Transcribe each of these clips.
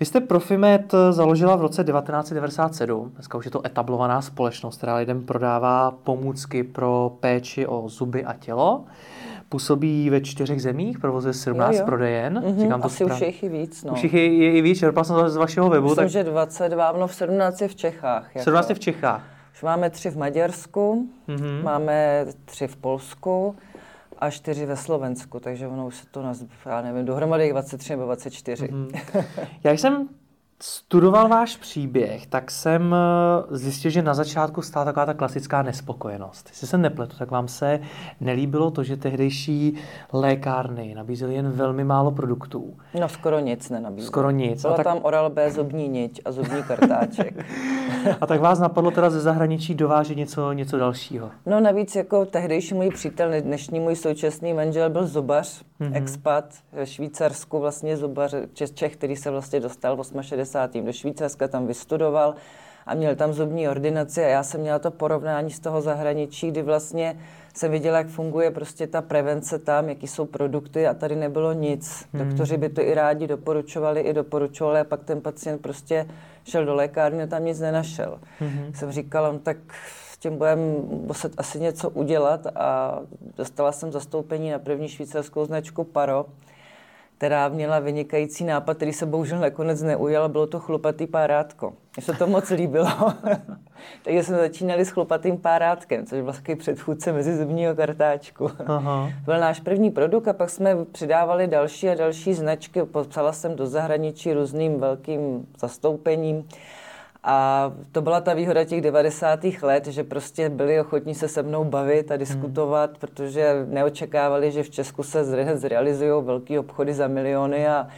Vy jste Profimet založila v roce 1997. Dneska už je to etablovaná společnost, která lidem prodává pomůcky pro péči o zuby a tělo. Působí ve čtyřech zemích, provozuje 17 jo, jo. prodejen. Mm-hmm, Říkám to asi správ... už je i víc. No. Už je, je i víc, čerpal jsem to z vašeho webu. Myslím, tak... že 22, no v 17 je v Čechách. Jako. 17 je v Čechách. Už máme tři v Maďarsku, mm-hmm. máme tři v Polsku, a čtyři ve Slovensku, takže ono už se to, naz... já nevím, dohromady 23 nebo 24. Mm-hmm. Já jsem studoval váš příběh, tak jsem eh, zjistil, že na začátku stála taková ta klasická nespokojenost. Jestli se nepletu, tak vám se nelíbilo to, že tehdejší lékárny nabízely jen velmi málo produktů. No skoro nic nenabízely. Skoro nic. Byla tak... tam Oral-B zubní niť a zubní kartáček. a tak vás napadlo teda ze zahraničí dovážet něco, něco dalšího? No navíc jako tehdejší můj přítel, dnešní můj současný manžel byl zubař, mm-hmm. expat ve Švýcarsku, vlastně zubař Čech, který se vlastně dostal v 60. do Švýcarska, tam vystudoval a měl tam zubní ordinaci a já jsem měla to porovnání z toho zahraničí, kdy vlastně jsem viděla, jak funguje prostě ta prevence tam, jaký jsou produkty a tady nebylo nic. Hmm. Doktoři by to i rádi doporučovali, i doporučovali a pak ten pacient prostě šel do lékárny a tam nic nenašel. Hmm. Jsem říkala, no tak s tím budeme muset asi něco udělat a dostala jsem zastoupení na první švýcarskou značku Paro, která měla vynikající nápad, který se bohužel nakonec neujal, bylo to chlupatý párátko. Mně se to moc líbilo. Takže jsme začínali s chlupatým párátkem, což byl takový předchůdce mezi zubního kartáčku. Aha. Byl náš první produkt a pak jsme přidávali další a další značky. Popsala jsem do zahraničí různým velkým zastoupením. A to byla ta výhoda těch 90. let, že prostě byli ochotní se se mnou bavit a diskutovat, hmm. protože neočekávali, že v Česku se zrealizují velké obchody za miliony a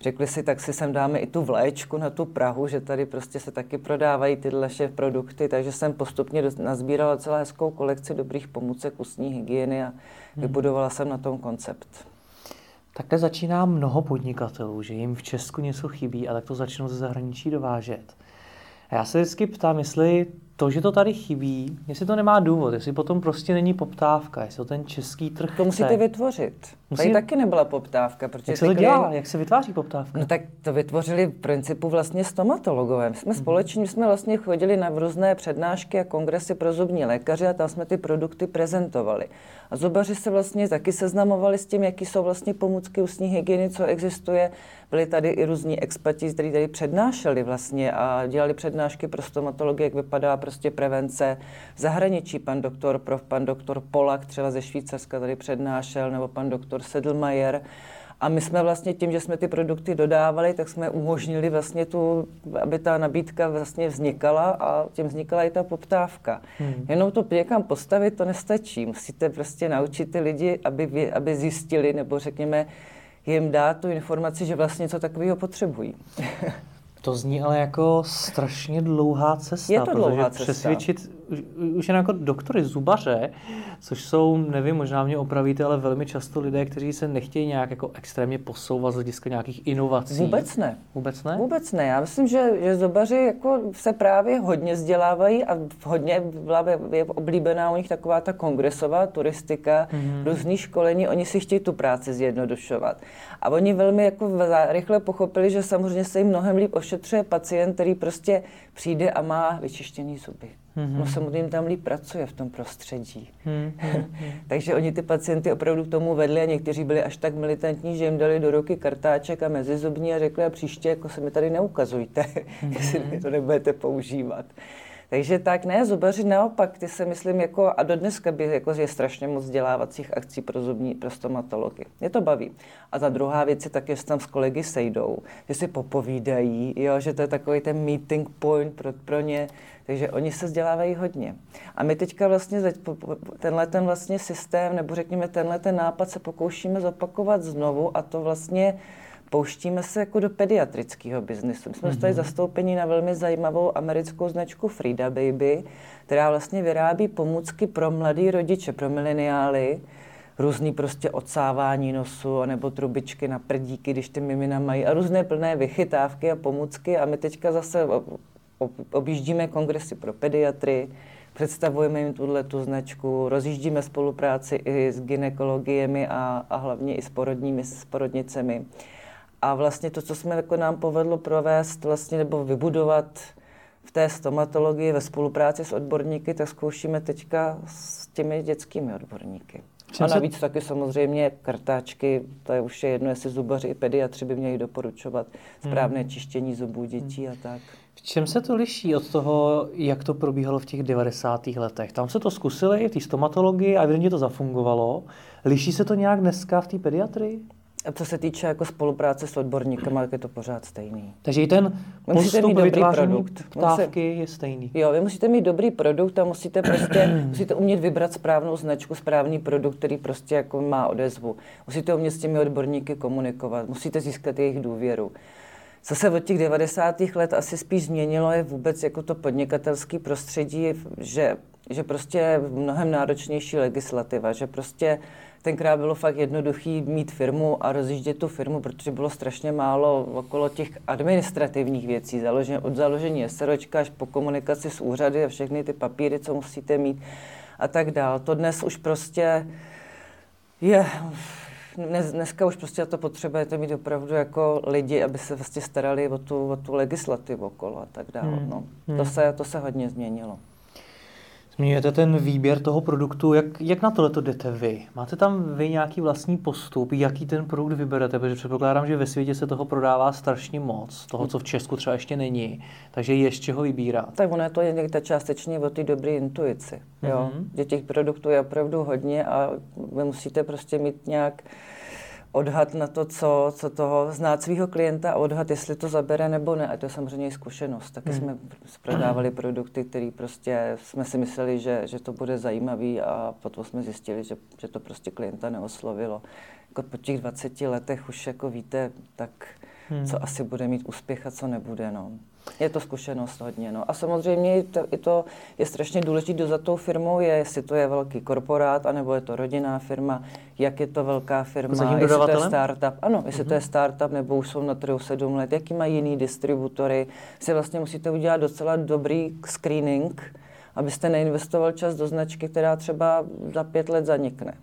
řekli si, tak si sem dáme i tu vléčku na tu Prahu, že tady prostě se taky prodávají tyhle naše produkty, takže jsem postupně nazbírala celou hezkou kolekci dobrých pomůcek ústní hygieny a hmm. vybudovala jsem na tom koncept. Takhle začíná mnoho podnikatelů, že jim v Česku něco chybí a tak to začnou ze zahraničí dovážet. A já se vždycky ptám, jestli to, že to tady chybí, jestli to nemá důvod, jestli potom prostě není poptávka, jestli to ten český trh To musíte chce. vytvořit. Musí... Tady taky nebyla poptávka. Protože Jak se to dělá? Jak se vytváří poptávka? No tak to vytvořili v principu vlastně stomatologové. My jsme mm-hmm. společně, my jsme vlastně chodili na různé přednášky a kongresy pro zubní lékaře a tam jsme ty produkty prezentovali. A zubaři se vlastně taky seznamovali s tím, jaký jsou vlastně pomůcky ústní hygieny, co existuje. Byli tady i různí experti, kteří tady přednášeli vlastně a dělali přednášky pro stomatologii, jak vypadá prostě prevence v zahraničí. Pan doktor, prof, pan doktor Polak třeba ze Švýcarska tady přednášel, nebo pan doktor Sedlmajer. A my jsme vlastně tím, že jsme ty produkty dodávali, tak jsme umožnili vlastně tu, aby ta nabídka vlastně vznikala a tím vznikala i ta poptávka. Hmm. Jenom to někam postavit, to nestačí. Musíte prostě naučit ty lidi, aby, aby zjistili, nebo řekněme, jim dát tu informaci, že vlastně něco takového potřebují. To zní ale jako strašně dlouhá cesta. Je to dlouhá cesta. Přesvědčit už jen jako doktory zubaře, což jsou, nevím, možná mě opravíte, ale velmi často lidé, kteří se nechtějí nějak jako extrémně posouvat z hlediska nějakých inovací. Vůbec ne. Vůbec ne? Vůbec ne. Já myslím, že, že zubaři jako se právě hodně vzdělávají a hodně byla je oblíbená u nich taková ta kongresová turistika, mm-hmm. různý školení, oni si chtějí tu práci zjednodušovat. A oni velmi jako rychle pochopili, že samozřejmě se jim mnohem líp ošetřuje pacient, který prostě přijde a má vyčištěný zuby. Mm-hmm. No jim tam líp pracuje v tom prostředí. Mm-hmm. Takže oni ty pacienty opravdu k tomu vedli a někteří byli až tak militantní, že jim dali do ruky kartáček a mezizubní a řekli a příště jako se mi tady neukazujte, mm-hmm. jestli to nebudete používat. Takže tak ne, zubaři naopak, ty se myslím jako, a do dneska by jako je strašně moc vzdělávacích akcí pro zubní, pro stomatology. Mě to baví. A ta druhá věc je tak, že tam s kolegy sejdou, že si popovídají, jo, že to je takový ten meeting point pro, pro ně, takže oni se vzdělávají hodně. A my teďka vlastně tenhle ten vlastně systém, nebo řekněme tenhle ten nápad se pokoušíme zopakovat znovu a to vlastně pouštíme se jako do pediatrického biznisu. My jsme mm-hmm. dostali zastoupení na velmi zajímavou americkou značku Frida Baby, která vlastně vyrábí pomůcky pro mladý rodiče, pro mileniály, různý prostě odsávání nosu, nebo trubičky na prdíky, když ty mimina mají, a různé plné vychytávky a pomůcky. A my teďka zase objíždíme kongresy pro pediatry, představujeme jim tuhle tu značku, rozjíždíme spolupráci i s ginekologiemi a, a hlavně i s porodními, s porodnicemi. A vlastně to, co jsme jako nám povedlo provést vlastně, nebo vybudovat v té stomatologii ve spolupráci s odborníky, tak zkoušíme teďka s těmi dětskými odborníky. A navíc se... taky samozřejmě kartáčky, to je už je jedno, jestli zubaři i pediatři by měli doporučovat správné hmm. čištění zubů dětí hmm. a tak. V čem se to liší od toho, jak to probíhalo v těch 90. letech? Tam se to zkusili v té stomatologii a evidentně to zafungovalo. Liší se to nějak dneska v té pediatrii? A co se týče jako spolupráce s odborníkem, tak je to pořád stejný. Takže i ten musíte mít dobrý produkt. ptávky Musí, je stejný. Jo, vy musíte mít dobrý produkt a musíte prostě musíte umět vybrat správnou značku, správný produkt, který prostě jako má odezvu. Musíte umět s těmi odborníky komunikovat, musíte získat jejich důvěru. Co se od těch 90. let asi spíš změnilo, je vůbec jako to podnikatelské prostředí, že, že prostě je mnohem náročnější legislativa, že prostě tenkrát bylo fakt jednoduchý mít firmu a rozjíždět tu firmu, protože bylo strašně málo okolo těch administrativních věcí, založen, od založení SROčka až po komunikaci s úřady a všechny ty papíry, co musíte mít a tak dál. To dnes už prostě je dnes, dneska už prostě to potřebujete mít opravdu jako lidi, aby se vlastně starali o tu, o tu legislativu okolo a tak dále. Hmm. No. Hmm. To, se, to se hodně změnilo. Zmiňujete ten výběr toho produktu, jak, jak na tohle to jdete vy? Máte tam vy nějaký vlastní postup, jaký ten produkt vyberete? Protože předpokládám, že ve světě se toho prodává strašně moc, toho, co v Česku třeba ještě není, takže je z čeho vybírat. Tak ono je to někde částečně o té dobré intuici, jo? Mm-hmm. že těch produktů je opravdu hodně a vy musíte prostě mít nějak odhad na to, co, co toho znát svého klienta a odhad, jestli to zabere nebo ne. A to je samozřejmě i zkušenost. Taky hmm. jsme prodávali produkty, které prostě jsme si mysleli, že, že to bude zajímavý a potom jsme zjistili, že, že to prostě klienta neoslovilo. Jako po těch 20 letech už jako víte, tak hmm. co asi bude mít úspěch a co nebude. No. Je to zkušenost hodně. No. A samozřejmě i to, i to je strašně důležité, kdo za tou firmou je, jestli to je velký korporát, anebo je to rodinná firma, jak je to velká firma, jestli to je startup. Ano, jestli mm-hmm. to je mhm. startup, nebo už jsou na trhu sedm let, jaký mají jiný distributory. Si vlastně musíte udělat docela dobrý screening, abyste neinvestoval čas do značky, která třeba za pět let zanikne.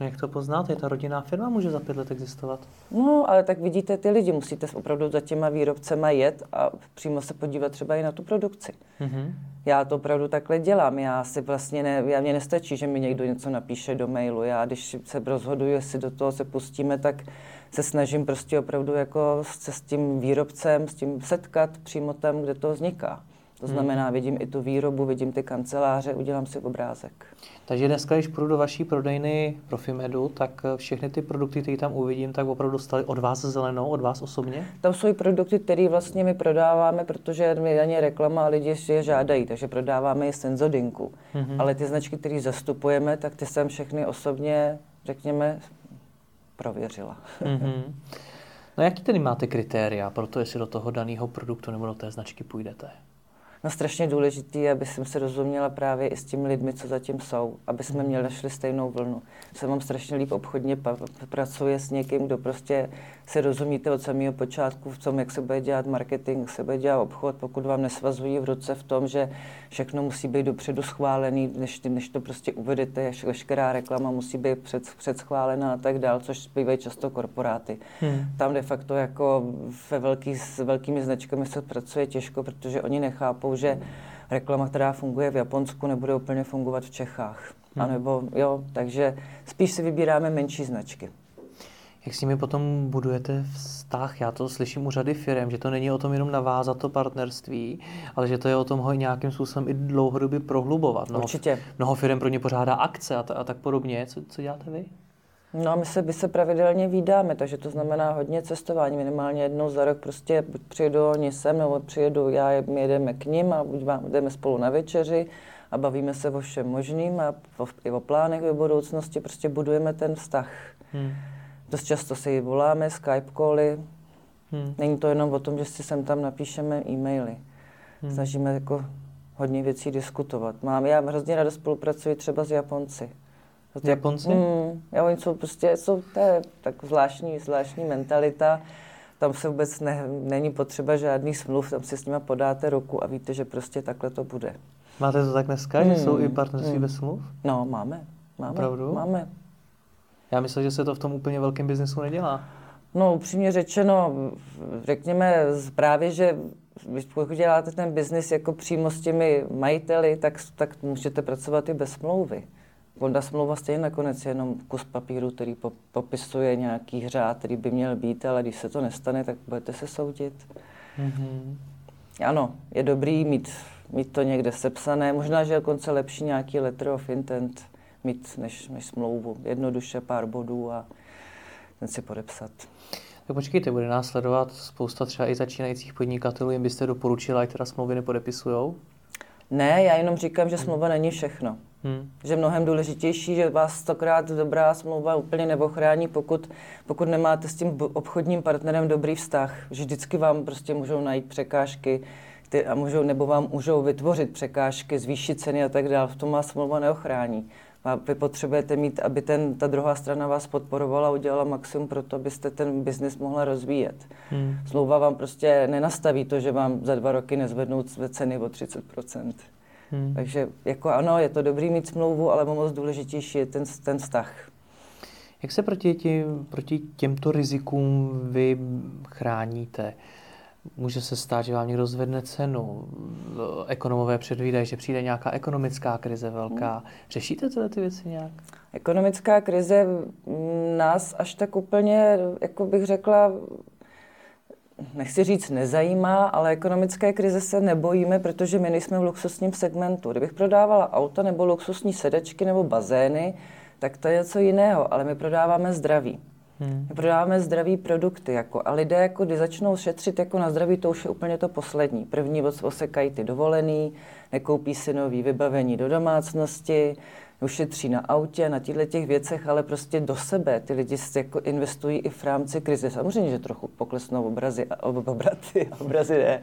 Jak to poznáte? Ta rodinná firma může za pět let existovat? No, ale tak vidíte ty lidi, musíte opravdu za těma výrobcema jet a přímo se podívat třeba i na tu produkci. Mm-hmm. Já to opravdu takhle dělám. Já si vlastně ne, já mě nestačí, že mi někdo něco napíše do mailu. Já, když se rozhoduju, jestli do toho se pustíme, tak se snažím prostě opravdu jako se s tím výrobcem, s tím setkat přímo tam, kde to vzniká. To znamená, hmm. vidím i tu výrobu, vidím ty kanceláře, udělám si obrázek. Takže dneska, když půjdu do vaší prodejny Profimedu, tak všechny ty produkty, které tam uvidím, tak opravdu dostali od vás zelenou, od vás osobně? Tam jsou i produkty, které vlastně my prodáváme, protože my ani reklama a lidi si je žádají, takže prodáváme i senzodinku. Mm-hmm. Ale ty značky, které zastupujeme, tak ty jsem všechny osobně, řekněme, prověřila. Mm-hmm. No jaký tedy máte kritéria pro to, jestli do toho daného produktu nebo do té značky půjdete? No, strašně důležitý, aby jsem se rozuměla právě i s těmi lidmi, co zatím jsou, aby jsme měli našli stejnou vlnu. Se mám strašně líp obchodně pracuje s někým, kdo prostě se rozumíte od samého počátku v tom, jak se bude dělat marketing, jak se bude dělat obchod, pokud vám nesvazují v ruce v tom, že všechno musí být dopředu schválený, než, než to prostě uvedete, veškerá reklama musí být před, předschválená a tak dál, což bývají často korporáty. Hmm. Tam de facto jako ve velký, s velkými značkami se pracuje těžko, protože oni nechápou, že reklama, která funguje v Japonsku, nebude úplně fungovat v Čechách. Hmm. A nebo, jo, takže spíš si vybíráme menší značky. Jak s nimi potom budujete vztah? Já to slyším u řady firm, že to není o tom jenom navázat to partnerství, ale že to je o tom ho nějakým způsobem i dlouhodobě prohlubovat. Mnoho, Určitě. Mnoho firm pro ně pořádá akce a, t- a tak podobně. Co, co děláte vy? No a my se, my se pravidelně vídáme, takže to znamená hodně cestování, minimálně jednou za rok prostě buď přijedu oni sem, nebo přijedu já, my jedeme k ním a buď vám, jdeme spolu na večeři a bavíme se o všem možným a o, i o plánech do budoucnosti, prostě budujeme ten vztah. Hmm. Dost často si voláme, Skype cally, Hmm. Není to jenom o tom, že si sem tam napíšeme e-maily. Hmm. Snažíme jako hodně věcí diskutovat. Mám, já hrozně ráda spolupracuji třeba s Japonci. S Japonci? Mm, já, oni jsou prostě, jsou, to je tak zvláštní, zvláštní mentalita. Tam se vůbec ne, není potřeba žádný smluv, tam si s nimi podáte ruku a víte, že prostě takhle to bude. Máte to tak dneska, mm, že jsou i partnerství mm. bez smluv? No, máme. Máme. Opravdu? Máme. Já myslím, že se to v tom úplně velkém biznesu nedělá. No, upřímně řečeno, řekněme právě, že pokud děláte ten biznis jako přímo s těmi majiteli, tak, tak můžete pracovat i bez smlouvy. Vonda smlouva stejně nakonec je jenom kus papíru, který popisuje nějaký řád, který by měl být, ale když se to nestane, tak budete se soudit. Mm-hmm. Ano, je dobrý mít, mít to někde sepsané, možná, že je dokonce lepší nějaký letter of intent mít než, než smlouvu. Jednoduše pár bodů a ten si podepsat. Tak počkejte, bude následovat spousta třeba i začínajících podnikatelů, jim byste doporučila, ať teda smlouvy nepodepisujou? Ne, já jenom říkám, že smlouva není všechno. Hmm. Že mnohem důležitější, že vás stokrát dobrá smlouva úplně neochrání, pokud, pokud nemáte s tím obchodním partnerem dobrý vztah. Že vždycky vám prostě můžou najít překážky a můžou, nebo vám můžou vytvořit překážky, zvýšit ceny a tak dále. V tom má smlouva neochrání. A vy potřebujete mít, aby ten, ta druhá strana vás podporovala a udělala maximum pro to, abyste ten biznis mohla rozvíjet. Hmm. Smlouva vám prostě nenastaví to, že vám za dva roky nezvednou ceny o 30 Hmm. Takže jako ano, je to dobrý mít smlouvu, ale moc důležitější je ten, ten vztah. Jak se proti, tím, proti těmto rizikům vy chráníte? Může se stát, že vám někdo zvedne cenu. Ekonomové předvídají, že přijde nějaká ekonomická krize velká. Hmm. Řešíte tyhle ty věci nějak? Ekonomická krize nás až tak úplně, jako bych řekla, nechci říct nezajímá, ale ekonomické krize se nebojíme, protože my nejsme v luxusním segmentu. Kdybych prodávala auta nebo luxusní sedačky nebo bazény, tak to je něco jiného, ale my prodáváme zdraví. Hmm. My prodáváme zdraví produkty jako, a lidé, jako, když začnou šetřit jako na zdraví, to už je úplně to poslední. První osekají ty dovolený, nekoupí si nový vybavení do domácnosti, ušetří na autě, na těchto těch věcech, ale prostě do sebe. Ty lidi se jako investují i v rámci krize. Samozřejmě, že trochu poklesnou obrazy, obraty, obrazy ne,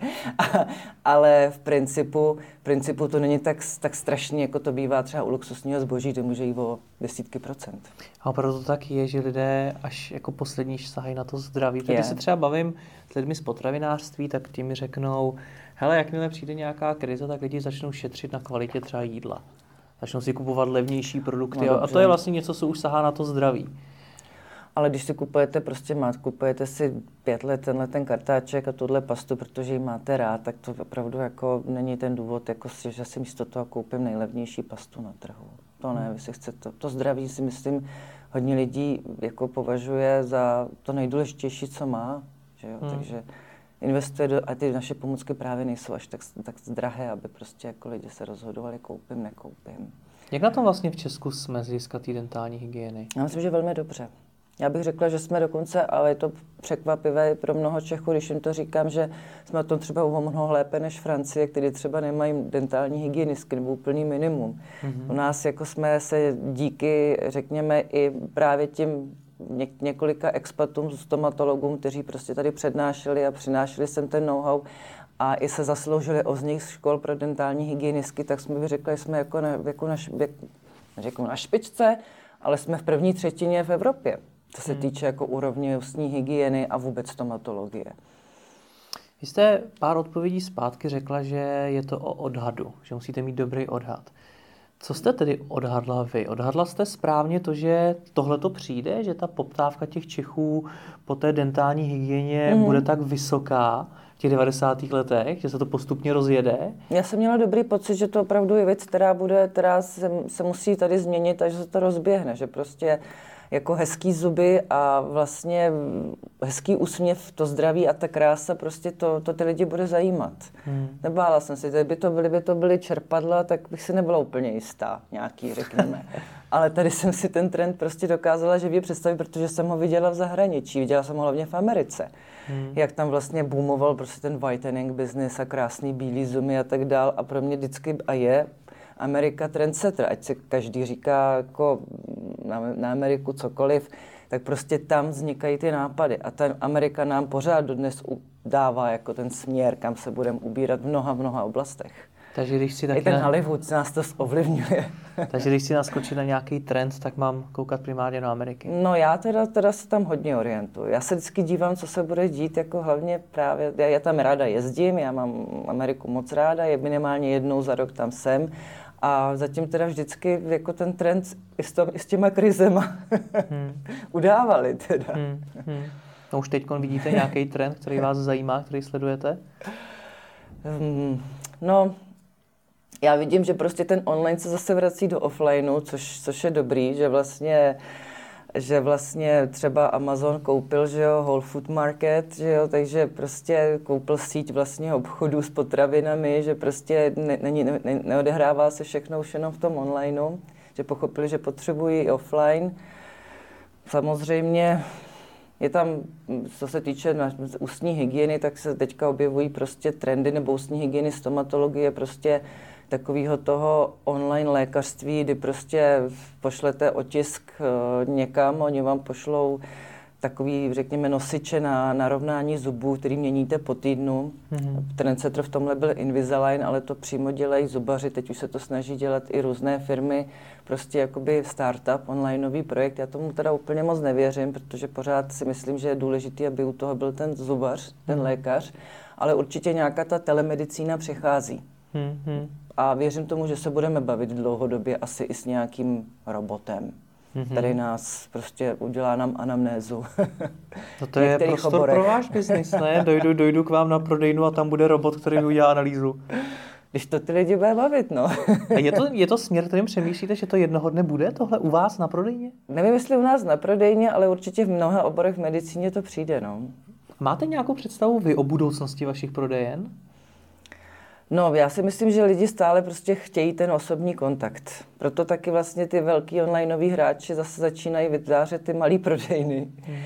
ale v principu, v principu to není tak, tak strašný, jako to bývá třeba u luxusního zboží, kde může jít o desítky procent. A opravdu to tak je, že lidé až jako poslední sahají na to zdraví. Když se třeba bavím s lidmi z potravinářství, tak ti mi řeknou, hele, jakmile přijde nějaká krize, tak lidi začnou šetřit na kvalitě třeba jídla začnou si kupovat levnější produkty no, a to je vlastně něco, co už sahá na to zdraví. Ale když si kupujete prostě mát, kupujete si pět let tenhle ten kartáček a tuhle pastu, protože ji máte rád, tak to opravdu jako není ten důvod, jako si, že si místo toho koupím nejlevnější pastu na trhu. To ne, hmm. vy si chcete, to zdraví si myslím, hodně lidí jako považuje za to nejdůležitější, co má, že jo? Hmm. takže investuje do, a ty naše pomůcky právě nejsou až tak, tak drahé, aby prostě jako lidi se rozhodovali, koupím, nekoupím. Jak na tom vlastně v Česku jsme z hlediska dentální hygieny? Já myslím, že velmi dobře. Já bych řekla, že jsme dokonce, ale je to překvapivé pro mnoho Čechů, když jim to říkám, že jsme o tom třeba o mnoho lépe než Francie, který třeba nemají dentální hygienistky nebo úplný minimum. Mm-hmm. U nás jako jsme se díky, řekněme, i právě tím ně, několika expatům, stomatologům, kteří prostě tady přednášeli a přinášeli sem ten know-how a i se zasloužili o z nich škol pro dentální hygienistky, tak jsme by řekli, že jsme jako na, jako na, jako na špičce, ale jsme v první třetině v Evropě, co se hmm. týče jako úrovně ústní hygieny a vůbec stomatologie. Vy jste pár odpovědí zpátky řekla, že je to o odhadu, že musíte mít dobrý odhad. Co jste tedy odhadla vy? Odhadla jste správně to, že tohle to přijde, že ta poptávka těch Čechů po té dentální hygieně mm. bude tak vysoká v těch 90. letech, že se to postupně rozjede? Já jsem měla dobrý pocit, že to opravdu je věc, která bude, která se, se musí tady změnit a že se to rozběhne, že prostě jako hezký zuby a vlastně hezký úsměv, to zdraví a ta krása, prostě to, to ty lidi bude zajímat. Hmm. Nebála jsem si, kdyby to byly, by to byly čerpadla, tak bych si nebyla úplně jistá, nějaký, řekněme. Ale tady jsem si ten trend prostě dokázala živě představit, protože jsem ho viděla v zahraničí, viděla jsem ho hlavně v Americe. Hmm. Jak tam vlastně boomoval prostě ten whitening business a krásný bílý zumy a tak dál. A pro mě vždycky a je Amerika trendsetter, ať se každý říká jako na, na Ameriku cokoliv. tak prostě tam vznikají ty nápady. A ta Amerika nám pořád dodnes dává jako ten směr, kam se budeme ubírat v mnoha, mnoha oblastech. Takže když si taky I ten na... Hollywood nás to ovlivňuje. Takže když si naskočit na nějaký trend, tak mám koukat primárně do Ameriky. No já teda, teda se tam hodně orientuju. Já se vždycky dívám, co se bude dít, jako hlavně právě, já, já tam ráda jezdím, já mám Ameriku moc ráda, je minimálně jednou za rok tam jsem a zatím teda vždycky jako ten trend i s, tom, i s těma krizema hmm. udávali teda. Hmm. Hmm. No už teď vidíte nějaký trend, který vás zajímá, který sledujete? Hmm. No, já vidím, že prostě ten online se zase vrací do offlineu, což, což je dobrý, že vlastně že vlastně třeba Amazon koupil, že jo, Whole Food Market, že jo, takže prostě koupil síť vlastně obchodů s potravinami, že prostě ne, ne, ne, neodehrává se všechno už jenom v tom onlineu, že pochopili, že potřebují i offline. Samozřejmě je tam, co se týče ústní hygieny, tak se teďka objevují prostě trendy nebo ústní hygieny, stomatologie, prostě takového toho online lékařství, kdy prostě pošlete otisk eh, někam, oni vám pošlou takový, řekněme, nosiče na narovnání zubů, který měníte po týdnu. Mm-hmm. Trendsetter v tomhle byl Invisalign, ale to přímo dělají zubaři, teď už se to snaží dělat i různé firmy, prostě jakoby startup, onlineový projekt. Já tomu teda úplně moc nevěřím, protože pořád si myslím, že je důležité, aby u toho byl ten zubař, ten mm-hmm. lékař, ale určitě nějaká ta telemedicína přichází. Mm-hmm a věřím tomu, že se budeme bavit dlouhodobě asi i s nějakým robotem, mm-hmm. který nás prostě udělá nám anamnézu. No to je prostor oborech. pro váš biznis, ne? Dojdu, dojdu k vám na prodejnu a tam bude robot, který mi udělá analýzu. Když to ty lidi bude bavit, no. a je to, je to směr, kterým přemýšlíte, že to jednoho dne bude tohle u vás na prodejně? Nevím, jestli u nás na prodejně, ale určitě v mnoha oborech v medicíně to přijde, no. Máte nějakou představu vy o budoucnosti vašich prodejen? No, já si myslím, že lidi stále prostě chtějí ten osobní kontakt. Proto taky vlastně ty velký onlineoví hráči zase začínají vytvářet ty malý prodejny. Hmm.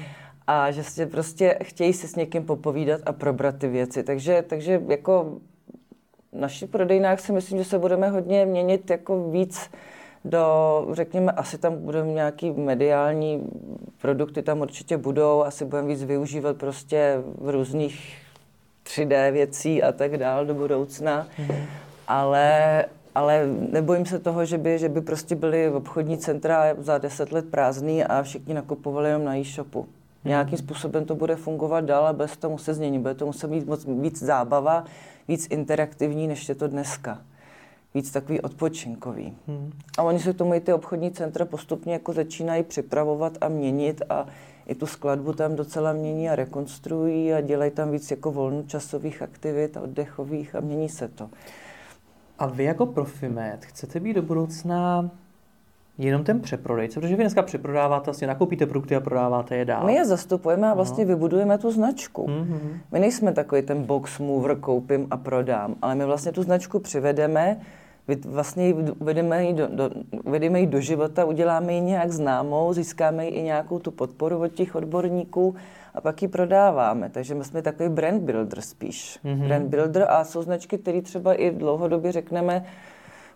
A že si prostě chtějí si s někým popovídat a probrat ty věci. Takže, takže jako v našich prodejnách si myslím, že se budeme hodně měnit jako víc do, řekněme, asi tam budeme nějaký mediální produkty, tam určitě budou, asi budeme víc využívat prostě v různých 3D věcí a tak dál do budoucna. Mm-hmm. Ale, ale nebojím se toho, že by, že by prostě byly obchodní centra za deset let prázdný a všichni nakupovali jenom na e-shopu. Mm-hmm. Nějakým způsobem to bude fungovat dál a bez toho muset změnit. Bude to muset být moc víc zábava, víc interaktivní, než je to dneska víc takový odpočinkový. Hmm. A oni se k tomu i ty obchodní centra postupně jako začínají připravovat a měnit a i tu skladbu tam docela mění a rekonstruují a dělají tam víc jako volnočasových aktivit a oddechových a mění se to. A vy jako Profimet chcete být do budoucna jenom ten přeprodejce, protože vy dneska přeprodáváte, vlastně nakoupíte produkty a prodáváte je dál. My je zastupujeme a vlastně no. vybudujeme tu značku. Mm-hmm. My nejsme takový ten box mover, koupím a prodám, ale my vlastně tu značku přivedeme, vlastně uvedeme ji do, do, uvedeme ji do života, uděláme ji nějak známou, získáme ji i nějakou tu podporu od těch odborníků a pak ji prodáváme. Takže my jsme takový brand builder spíš. Mm-hmm. Brand builder a jsou značky, které třeba i dlouhodobě řekneme,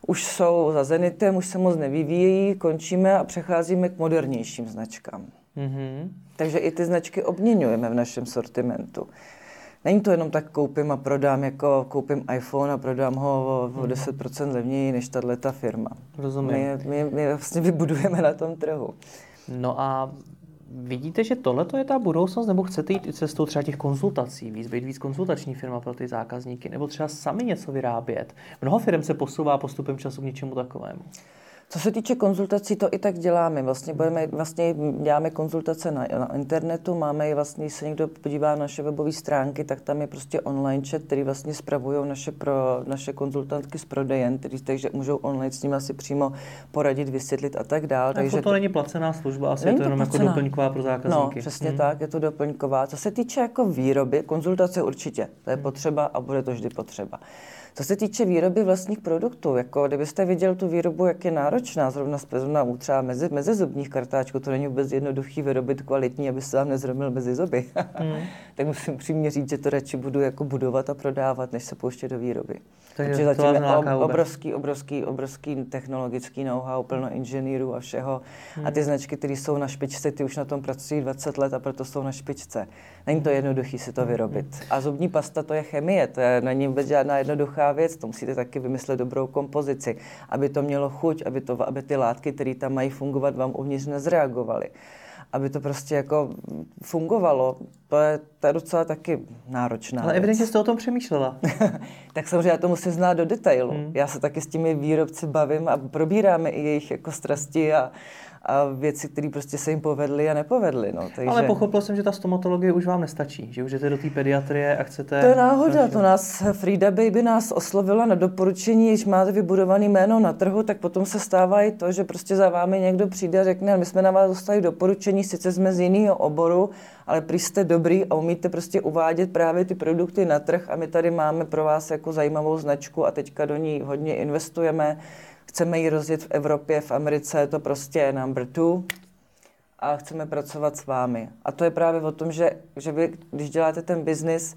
už jsou za Zenitem, už se moc nevyvíjejí, končíme a přecházíme k modernějším značkám. Mm-hmm. Takže i ty značky obměňujeme v našem sortimentu. Není to jenom tak koupím a prodám, jako koupím iPhone a prodám ho o, o 10% mhm. levněji než tahle ta firma. Rozumím. My, my, my vlastně vybudujeme na tom trhu. No a vidíte, že tohle je ta budoucnost, nebo chcete jít cestou třeba těch konzultací, víc, být víc konzultační firma pro ty zákazníky, nebo třeba sami něco vyrábět? Mnoho firm se posouvá postupem času k něčemu takovému. Co se týče konzultací, to i tak děláme. Vlastně, budeme, vlastně děláme konzultace na, na internetu, máme i vlastně, když se někdo podívá na naše webové stránky, tak tam je prostě online chat, který vlastně spravují naše, pro, naše konzultantky z prodejen, který, takže můžou online s nimi asi přímo poradit, vysvětlit a tak dále. Takže to není placená služba, asi není je to, to jenom jako placená. jako doplňková pro zákazníky. No, přesně hmm. tak, je to doplňková. Co se týče jako výroby, konzultace určitě, to je hmm. potřeba a bude to vždy potřeba. Co se týče výroby vlastních produktů, jako kdybyste viděl tu výrobu, jak je náročná, zrovna, zrovna u třeba mezi, mezi zubních kartáčků, to není vůbec jednoduchý vyrobit kvalitní, aby se vám nezromil mezi zuby. Mm. tak musím přímě říct, že to radši budu jako budovat a prodávat, než se pouštět do výroby. Takže Protože zatím je obrovský, obrovský, obrovský technologický know-how, plno inženýrů a všeho. Hmm. A ty značky, které jsou na špičce, ty už na tom pracují 20 let a proto jsou na špičce. Není to jednoduché si to vyrobit. A zubní pasta to je chemie, to je, není vůbec žádná jednoduchá věc, to musíte taky vymyslet dobrou kompozici, aby to mělo chuť, aby, to, aby ty látky, které tam mají fungovat, vám uvnitř nezreagovaly aby to prostě jako fungovalo. To je, to je docela taky náročná Ale evidentně jste o tom přemýšlela. tak samozřejmě já to musím znát do detailu. Hmm. Já se taky s těmi výrobci bavím a probíráme i jejich jako strasti a, a věci, které prostě se jim povedly a nepovedly. No. Takže... Ale pochopil jsem, že ta stomatologie už vám nestačí, že už jdete do té pediatrie a chcete... To je náhoda, to nás, Frida Baby nás oslovila na doporučení, když máte vybudovaný jméno na trhu, tak potom se stává i to, že prostě za vámi někdo přijde a řekne, my jsme na vás dostali doporučení, sice jsme z jiného oboru, ale prý jste dobrý a umíte prostě uvádět právě ty produkty na trh a my tady máme pro vás jako zajímavou značku a teďka do ní hodně investujeme chceme ji rozjet v Evropě, v Americe je to prostě number two a chceme pracovat s vámi. A to je právě o tom, že, že vy, když děláte ten biznis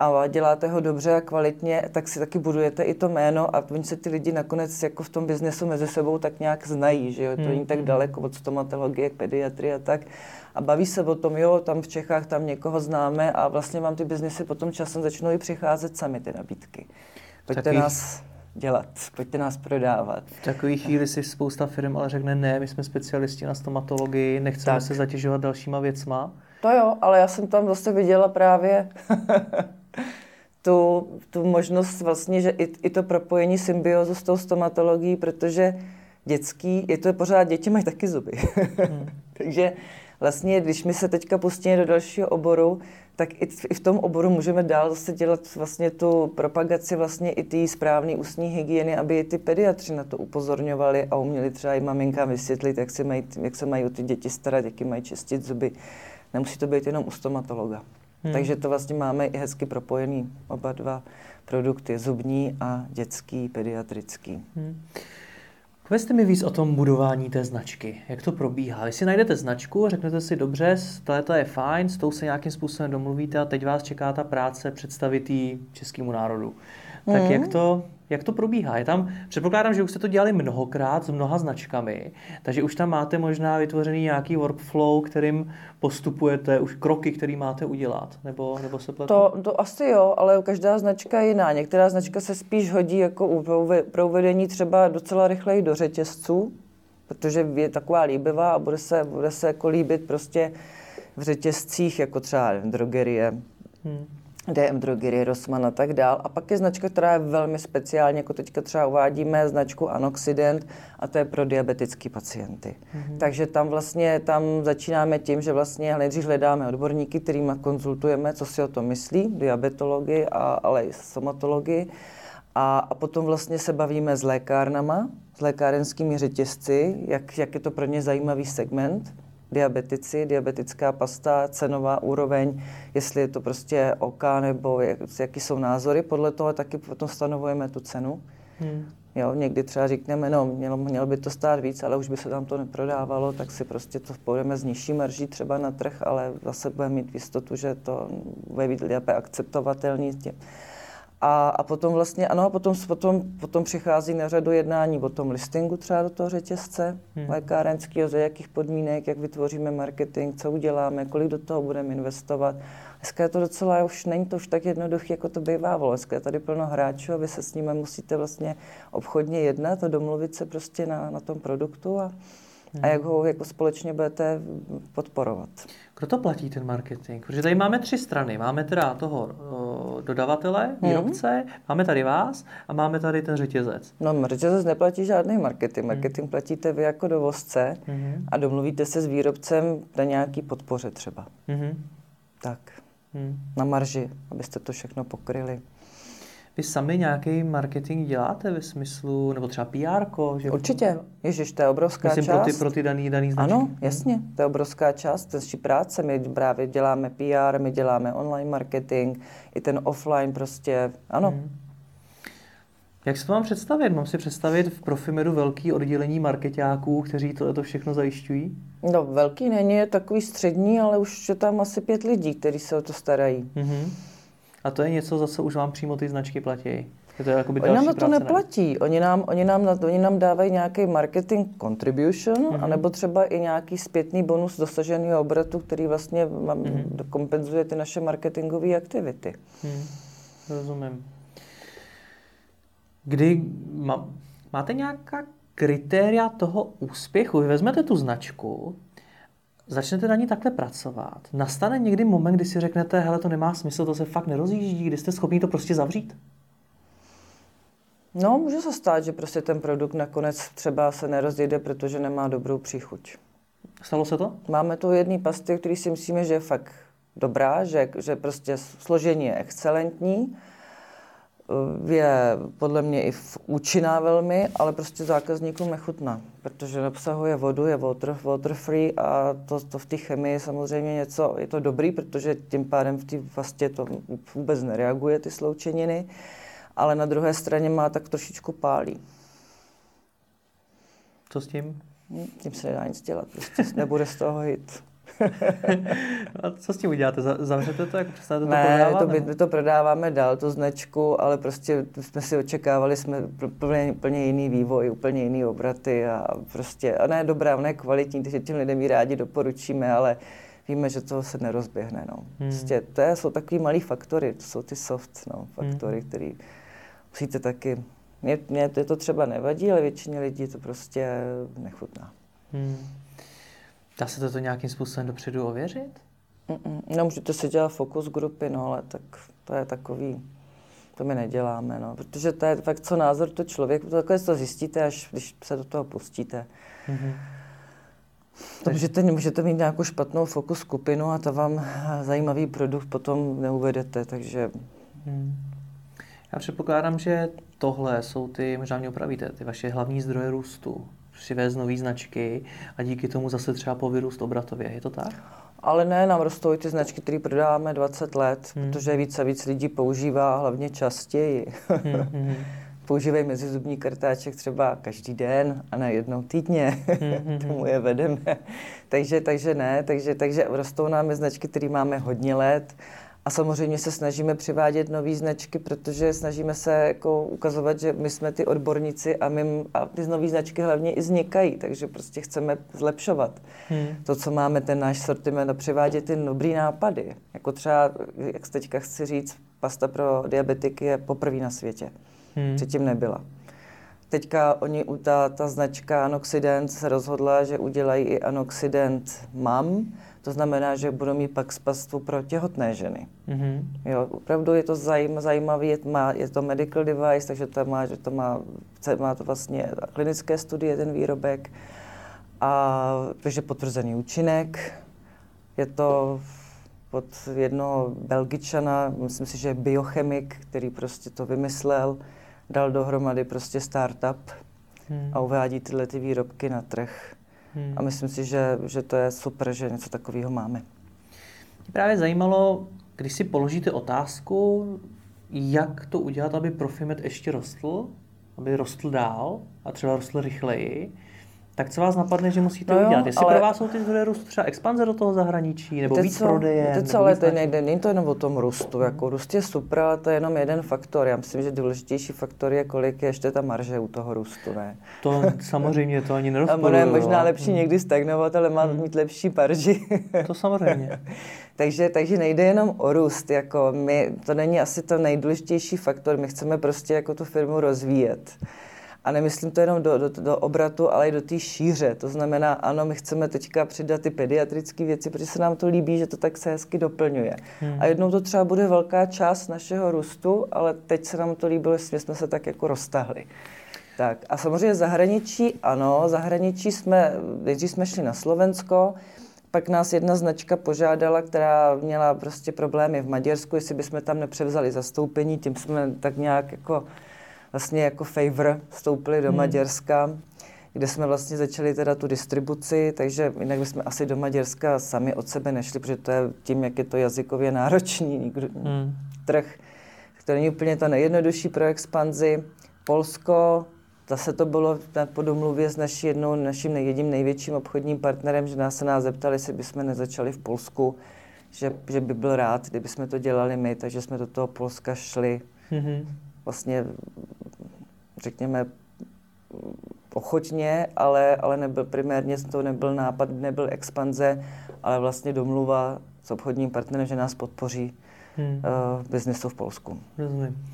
a děláte ho dobře a kvalitně, tak si taky budujete i to jméno a oni se ty lidi nakonec jako v tom biznesu mezi sebou tak nějak znají, že jo, to není tak hmm. daleko od stomatologie k pediatrii a tak. A baví se o tom, jo, tam v Čechách tam někoho známe a vlastně vám ty biznesy potom časem začnou i přicházet sami ty nabídky. Pojďte Taký... nás dělat, pojďte nás prodávat. V takové chvíli si spousta firm ale řekne, ne, my jsme specialisti na stomatologii, nechceme tak. se zatěžovat dalšíma věcma. To jo, ale já jsem tam zase viděla právě tu, tu možnost vlastně, že i, i to propojení symbiozu s tou stomatologií, protože dětský, je to pořád, děti mají taky zuby. hmm. Takže vlastně, když my se teďka pustíme do dalšího oboru, tak i, i v tom oboru můžeme dál zase dělat vlastně tu propagaci vlastně i té správné ústní hygieny, aby i ty pediatři na to upozorňovali a uměli třeba i maminkám vysvětlit, jak se mají, jak se mají o ty děti starat, jaký mají čistit zuby. Nemusí to být jenom u stomatologa. Hmm. Takže to vlastně máme i hezky propojený oba dva produkty, zubní a dětský, pediatrický. Hmm. Povězte mi víc o tom budování té značky. Jak to probíhá? Když si najdete značku, řeknete si, dobře, tohle je fajn, s tou se nějakým způsobem domluvíte a teď vás čeká ta práce představit ji českému národu. Tak mm. jak to, jak to probíhá? Je tam, předpokládám, že už jste to dělali mnohokrát s mnoha značkami, takže už tam máte možná vytvořený nějaký workflow, kterým postupujete, už kroky, které máte udělat, nebo, nebo se pletu? To, to asi jo, ale každá značka je jiná. Některá značka se spíš hodí jako pro uvedení třeba docela rychleji do řetězců, protože je taková líbivá a bude se, bude se jako líbit prostě v řetězcích, jako třeba drogerie, hmm. DM Drogerie, Rossmann a tak dál. A pak je značka, která je velmi speciální, jako teďka třeba uvádíme značku Anoxident a to je pro diabetické pacienty. Mm-hmm. Takže tam vlastně tam začínáme tím, že vlastně nejdřív hledáme odborníky, kterými konzultujeme, co si o tom myslí, diabetologii, a, ale i somatologii. A, a potom vlastně se bavíme s lékárnama, s lékárenskými řetězci, jak, jak je to pro ně zajímavý segment, diabetici, diabetická pasta, cenová úroveň, jestli je to prostě OK nebo jak, jaký jsou názory, podle toho taky potom stanovujeme tu cenu. Hmm. Jo, někdy třeba řekneme, no, mělo, mělo by to stát víc, ale už by se tam to neprodávalo, tak si prostě to půjdeme z nižší marží třeba na trh, ale zase budeme mít jistotu, že to bude být lépe akceptovatelný. A, a potom vlastně, ano, a potom, potom, potom přichází na řadu jednání o tom listingu třeba do toho řetězce hmm. lékárenského, za jakých podmínek, jak vytvoříme marketing, co uděláme, kolik do toho budeme investovat. Dneska je to docela, už není to už tak jednoduché, jako to bývávalo. Dneska je tady plno hráčů a vy se s nimi musíte vlastně obchodně jednat a domluvit se prostě na, na tom produktu a. a jak ho jako společně budete podporovat. Kdo to platí ten marketing? Protože tady máme tři strany. Máme teda toho o, dodavatele, mhm. výrobce, hmm. máme tady vás a máme tady ten řetězec. No, řetězec neplatí žádný marketing. Hmm. Marketing hmm. platíte vy jako dovozce hmm. a domluvíte se s výrobcem na nějaký podpoře třeba. Hmm. Tak, hmm. na marži, abyste to všechno pokryli. Vy sami nějaký marketing děláte ve smyslu, nebo třeba PR? Že Určitě. Ježiš, to je obrovská Myslím část. pro ty, pro ty daný, daný značky. Ano, jasně, to je obrovská část, to je práce. My právě děláme PR, my děláme online marketing, i ten offline prostě, ano. Hmm. Jak si to mám představit? Mám si představit v Profimedu velký oddělení marketáků, kteří to všechno zajišťují? No, velký není, je takový střední, ale už je tam asi pět lidí, kteří se o to starají. Mm-hmm. A to je něco, za co už vám přímo ty značky platí? Je to jakoby oni nám na to neplatí. Oni nám, oni, nám, oni nám dávají nějaký marketing contribution, mm-hmm. anebo třeba i nějaký zpětný bonus dosaženého obratu, který vlastně mm-hmm. kompenzuje ty naše marketingové aktivity. Mm. Rozumím. Kdy má, máte nějaká kritéria toho úspěchu? Vy vezmete tu značku, začnete na ní takhle pracovat. Nastane někdy moment, kdy si řeknete, hele, to nemá smysl, to se fakt nerozjíždí, kdy jste schopni to prostě zavřít? No, může se stát, že prostě ten produkt nakonec třeba se nerozjede, protože nemá dobrou příchuť. Stalo se to? Máme tu jedný pasty, který si myslíme, že je fakt dobrá, že, že prostě složení je excelentní, je podle mě i účinná velmi, ale prostě zákazníkům nechutná, protože obsahuje vodu, je water, water free a to, to v té chemii samozřejmě něco, je to dobrý, protože tím pádem v té vlastně to vůbec nereaguje, ty sloučeniny, ale na druhé straně má tak trošičku pálí. Co s tím? Hm, tím se nedá nic dělat, prostě nebude z toho hit. a co s tím uděláte? Zavřete to, jako přestanete to ne, prodávat? To, my to prodáváme dál, tu značku, ale prostě jsme si očekávali, jsme plně, plně jiný vývoj, úplně jiný obraty a prostě, a ne dobrá, ne kvalitní, takže těm lidem ji rádi doporučíme, ale víme, že to se nerozběhne. No. Hmm. Prostě to jsou takový malý faktory, to jsou ty soft no, faktory, hmm. které musíte taky mně, mně to třeba nevadí, ale většině lidí to prostě nechutná. Hmm. Dá se to, nějakým způsobem dopředu ověřit? Mm-mm. No, můžete si dělat fokus grupy, no, ale tak to je takový, to my neděláme, no, protože to je fakt co názor to člověk, to takové to zjistíte, až když se do toho pustíte. Mm-hmm. To můžete, můžete mít nějakou špatnou fokus skupinu a to vám zajímavý produkt potom neuvedete, takže... Hmm. Já předpokládám, že tohle jsou ty, možná mě opravíte, ty vaše hlavní zdroje růstu přivést nové značky a díky tomu zase třeba povyrůst obratově. Je to tak? Ale ne, nám rostou i ty značky, které prodáváme 20 let, hmm. protože víc a víc lidí používá, hlavně častěji. Hmm. hmm. Používají mezizubní kartáček třeba každý den a ne jednou týdně. Hmm. Tomu je vedeme. takže, takže ne, takže, takže rostou nám značky, které máme hodně let a samozřejmě se snažíme přivádět nové značky, protože snažíme se jako ukazovat, že my jsme ty odborníci a, my, a ty nové značky hlavně i vznikají, takže prostě chceme zlepšovat hmm. to, co máme, ten náš sortiment a přivádět ty dobrý nápady. Jako třeba, jak teďka chci říct, pasta pro diabetiky je poprvé na světě. Hmm. Předtím nebyla. Teďka oni, ta, ta značka Anoxident se rozhodla, že udělají i Anoxident MAM, to znamená, že budou mít pak spastu pro těhotné ženy. Mm-hmm. Jo, opravdu je to zajím, zajímavý, je, má, je to medical device, takže to má, že to má, má to vlastně klinické studie, ten výrobek, a, takže potvrzený účinek. Je to pod jednoho belgičana, myslím si, že je biochemik, který prostě to vymyslel, dal dohromady prostě startup hmm. a uvádí tyhle ty výrobky na trh. Hmm. A myslím si, že, že to je super, že něco takového máme. Mě právě zajímalo, když si položíte otázku, jak to udělat, aby Profimet ještě rostl, aby rostl dál a třeba rostl rychleji, tak co vás napadne, že musíte no jo, udělat? Jestli ale... pro vás jsou ty zdroje růstu třeba expanze do toho zahraničí, nebo víc co, prodeje? To ale to nejde, není to jenom o tom růstu. Jako růst je super, ale to je jenom jeden faktor. Já myslím, že důležitější faktor je, kolik je ještě ta marže u toho růstu. Ne? To samozřejmě, to ani nerozporuju. je možná lepší někdy stagnovat, ale má hmm. mít lepší marži. to samozřejmě. takže, takže nejde jenom o růst. Jako my, to není asi to nejdůležitější faktor. My chceme prostě jako tu firmu rozvíjet. A nemyslím to jenom do, do, do obratu, ale i do té šíře. To znamená, ano, my chceme teďka přidat ty pediatrické věci, protože se nám to líbí, že to tak se hezky doplňuje. Hmm. A jednou to třeba bude velká část našeho růstu, ale teď se nám to líbilo, že jsme se tak jako roztahli. Tak a samozřejmě zahraničí, ano, zahraničí jsme, nejdřív jsme šli na Slovensko, pak nás jedna značka požádala, která měla prostě problémy v Maďarsku, jestli bychom tam nepřevzali zastoupení, tím jsme tak nějak jako vlastně jako favor vstoupili do hmm. Maďarska, kde jsme vlastně začali teda tu distribuci, takže jinak bychom asi do Maďarska sami od sebe nešli, protože to je tím, jak je to jazykově náročný nikdo, hmm. trh. To není úplně to nejjednodušší pro expanzi. Polsko, zase to bylo po domluvě s naší jednou, naším jedním největším obchodním partnerem, že nás se nás zeptali, jestli bychom nezačali v Polsku, že, že by byl rád, kdyby jsme to dělali my, takže jsme do toho Polska šli. Mm-hmm. Vlastně, řekněme, ochotně, ale, ale nebyl primárně, to nebyl nápad, nebyl expanze, ale vlastně domluva s obchodním partnerem, že nás podpoří hmm. uh, biznesu v Polsku. Rozumím.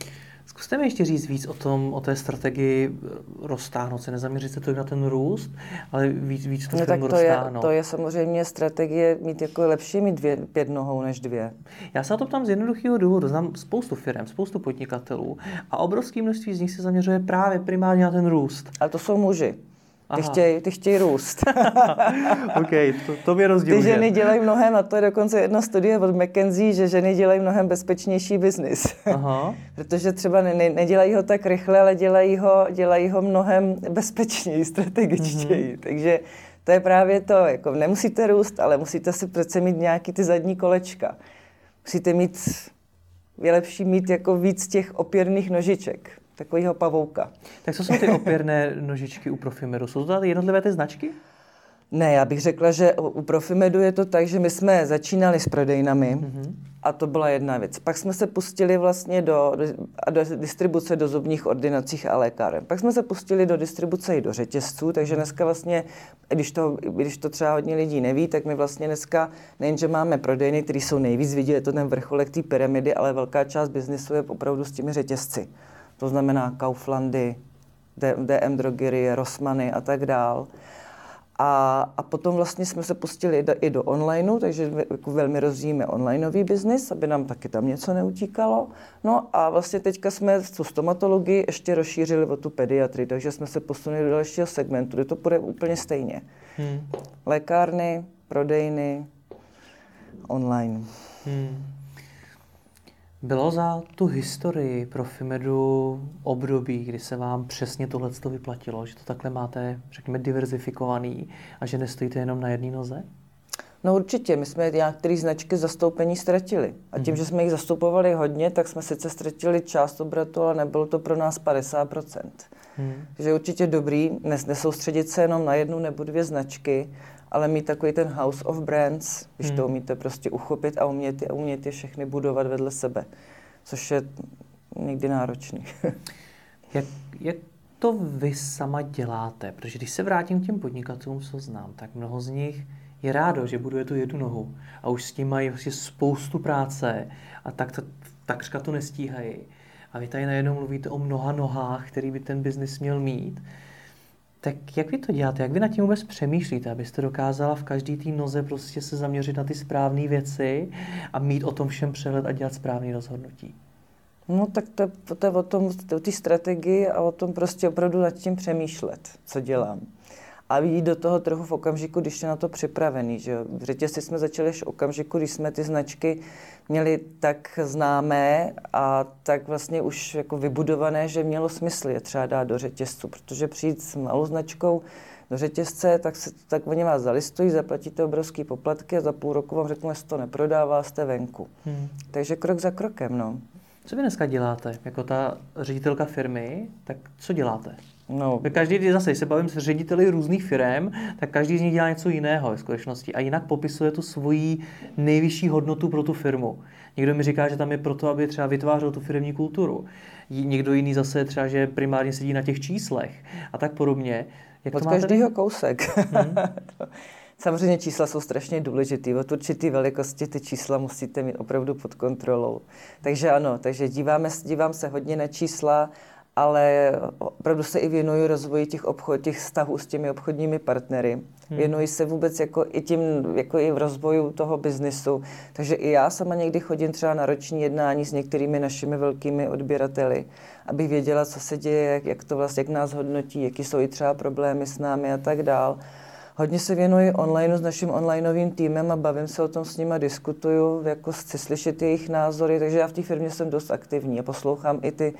Zkuste mi ještě říct víc o tom, o té strategii eh, roztáhnout se, nezaměřit se to na ten růst, ale víc, víc no, tak to roztáhnout. Je, to je samozřejmě strategie mít jako lepší mít dvě, pět nohou než dvě. Já se na to ptám z jednoduchého důvodu. Znám spoustu firm, spoustu podnikatelů a obrovské množství z nich se zaměřuje právě primárně na ten růst. Ale to jsou muži. Ty chtějí, ty chtějí růst. OK, to, to mě rozdíl. Ty ženy dělají mnohem, a to je dokonce jedna studie od McKenzie, že ženy dělají mnohem bezpečnější biznis. Aha. Protože třeba ne, ne, nedělají ho tak rychle, ale dělají ho, dělají ho mnohem bezpečněji, strategičtěji. Mm-hmm. Takže to je právě to, jako nemusíte růst, ale musíte si přece mít nějaký ty zadní kolečka. Musíte mít, je lepší mít jako víc těch opěrných nožiček takového pavouka. Tak co jsou ty opěrné nožičky u Profimedu? Jsou to jednotlivé ty značky? Ne, já bych řekla, že u Profimedu je to tak, že my jsme začínali s prodejnami mm-hmm. a to byla jedna věc. Pak jsme se pustili vlastně do, do, do distribuce do zubních ordinacích a lékáren. Pak jsme se pustili do distribuce i do řetězců, takže dneska vlastně, když to, když to třeba hodně lidí neví, tak my vlastně dneska nejenže máme prodejny, které jsou nejvíc vidět, je to ten vrcholek té pyramidy, ale velká část biznisu je opravdu s těmi řetězci to znamená Kauflandy, DM drogerie, Rossmany a tak dál. A, a potom vlastně jsme se pustili do, i do onlineu, takže jako velmi rozvíjíme onlineový biznis, aby nám taky tam něco neutíkalo. No a vlastně teďka jsme tu stomatologii ještě rozšířili o tu pediatrii, takže jsme se posunuli do dalšího segmentu, kde to bude úplně stejně. Hmm. Lékárny, prodejny, online. Hmm. Bylo za tu historii pro Fimedu období, kdy se vám přesně tohle vyplatilo, že to takhle máte, řekněme, diverzifikovaný a že nestojíte jenom na jedné noze? No určitě, my jsme některé značky zastoupení ztratili. A tím, mm-hmm. že jsme jich zastupovali hodně, tak jsme sice ztratili část obratu, ale nebylo to pro nás 50%. Mm. Takže určitě dobrý nes, nesoustředit se jenom na jednu nebo dvě značky, ale mít takový ten house of brands, když hmm. to umíte prostě uchopit a umět, a umět je všechny budovat vedle sebe, což je někdy náročný. jak, jak to vy sama děláte? Protože když se vrátím k těm podnikatelům, co znám, tak mnoho z nich je rádo, že buduje tu jednu nohu a už s tím mají vlastně spoustu práce a tak to, takřka to nestíhají. A vy tady najednou mluvíte o mnoha nohách, který by ten biznis měl mít. Tak jak vy to děláte? Jak vy nad tím vůbec přemýšlíte, abyste dokázala v každý té noze prostě se zaměřit na ty správné věci a mít o tom všem přehled a dělat správné rozhodnutí? No tak to, to je o tom, o té strategii a o tom prostě opravdu nad tím přemýšlet, co dělám a jít do toho trhu v okamžiku, když je na to připravený. Že? V řetězci jsme začali až v okamžiku, když jsme ty značky měli tak známé a tak vlastně už jako vybudované, že mělo smysl je třeba dát do řetězců, protože přijít s malou značkou do řetězce, tak, se, tak oni vás zalistují, zaplatíte obrovský poplatky a za půl roku vám řeknu, že to neprodává, jste venku. Hmm. Takže krok za krokem, no. Co vy dneska děláte? Jako ta ředitelka firmy, tak co děláte? No. Každý, zase, když se bavím s řediteli různých firm, tak každý z nich dělá něco jiného v skutečnosti a jinak popisuje tu svoji nejvyšší hodnotu pro tu firmu. Někdo mi říká, že tam je proto, aby třeba vytvářel tu firmní kulturu. Někdo jiný zase třeba, že primárně sedí na těch číslech a tak podobně. Jak Od každého kousek. Hmm. Samozřejmě čísla jsou strašně důležitý. Od určitý velikosti ty čísla musíte mít opravdu pod kontrolou. Takže ano, takže díváme, dívám se hodně na čísla ale opravdu se i věnuju rozvoji těch, obchod, těch vztahů s těmi obchodními partnery. Hmm. Věnuji se vůbec jako i tím, jako i v rozvoju toho biznisu. Takže i já sama někdy chodím třeba na roční jednání s některými našimi velkými odběrateli, abych věděla, co se děje, jak, jak to vlastně, jak nás hodnotí, jaký jsou i třeba problémy s námi a tak dál. Hodně se věnuji online s naším onlineovým týmem a bavím se o tom s nimi, diskutuju, jako chci slyšet jejich názory, takže já v té firmě jsem dost aktivní a poslouchám i ty